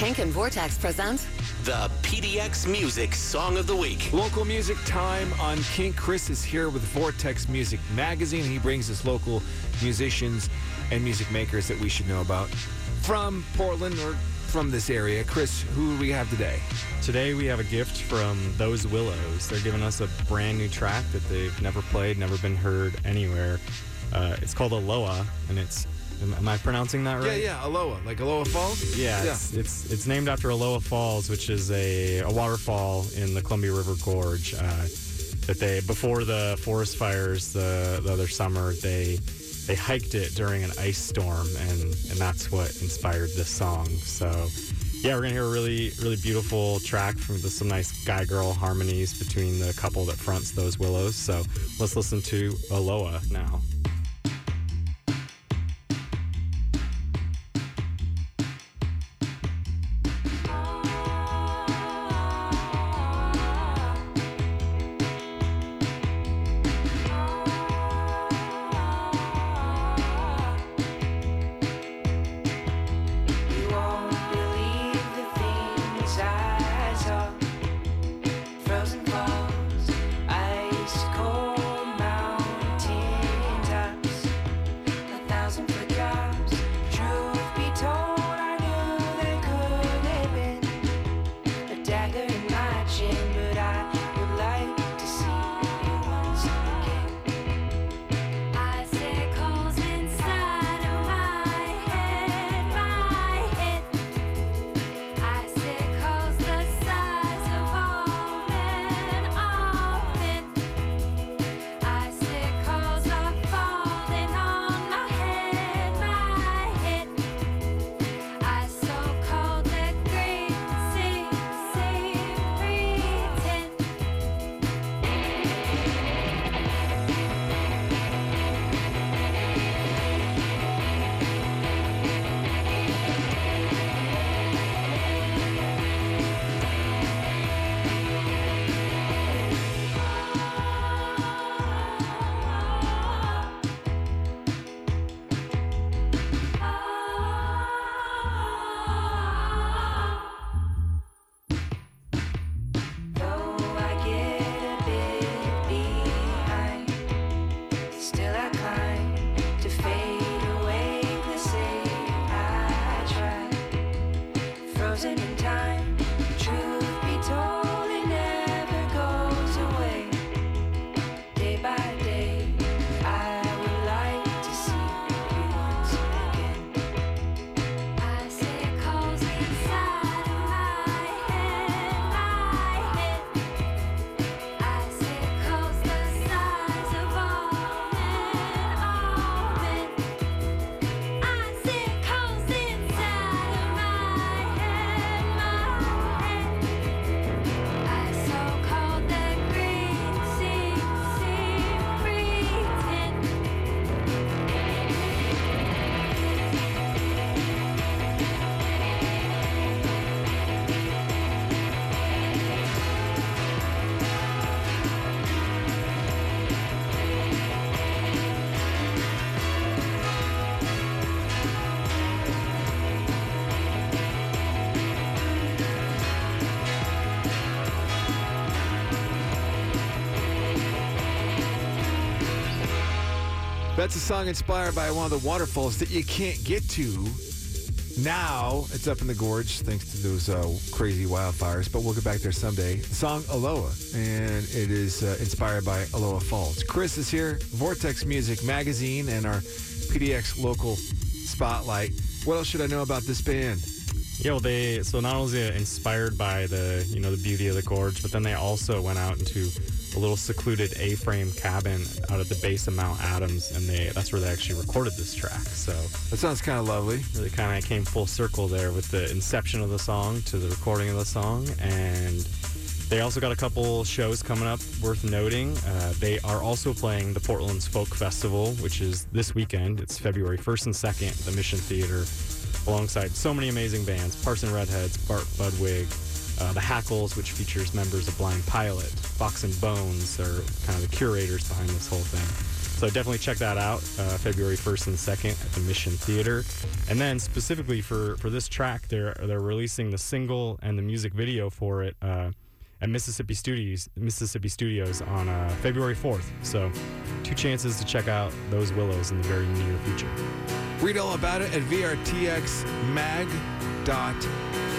Kink and Vortex present the PDX Music Song of the Week. Local music time on Kink. Chris is here with Vortex Music Magazine. He brings us local musicians and music makers that we should know about from Portland or from this area. Chris, who do we have today? Today we have a gift from Those Willows. They're giving us a brand new track that they've never played, never been heard anywhere. Uh, it's called Elowah, and it's Am, am I pronouncing that right? Yeah, yeah, Elowah, like Elowah Falls. Yeah, yeah. It's, it's, it's named after Elowah Falls, which is a, a waterfall in the Columbia River Gorge. Uh, that they before the forest fires the, the other summer they they hiked it during an ice storm and and that's what inspired this song. So yeah, we're gonna hear a really really beautiful track from the, some nice guy girl harmonies between the couple that fronts those willows. So let's listen to Elowah now. till I climb. That's a song inspired by one of the waterfalls that you can't get to. Now it's up in the gorge thanks to those uh, crazy wildfires, but we'll get back there someday. The song Elowah, and it is uh, inspired by Elowah Falls. Chris is here, Vortex Music Magazine, and our PDX local spotlight. What else should I know about this band? Yeah, well, they so not only inspired by the you know the beauty of the gorge, but then they also went out into a little secluded A-frame cabin out at the base of Mount Adams, and they that's where they actually recorded this track. So that sounds kind of lovely. Really kind of came full circle there with the inception of the song to the recording of the song, and they also got a couple shows coming up worth noting. Uh, they are also playing the Portland's Folk Festival, which is this weekend. It's February 1st and 2nd at the Mission Theater, alongside so many amazing bands: Parson Redheads, Bart Budwig. Uh, the Hackles, which features members of Blind Pilot, Fox and Bones are kind of the curators behind this whole thing. So definitely check that out, uh, February 1st and 2nd at the Mission Theater. And then specifically for, for this track, they're they're releasing the single and the music video for it uh, at Mississippi Studios Mississippi Studios on uh, February 4th. So two chances to check out those Willows in the very near future. Read all about it at vrtxmag.com.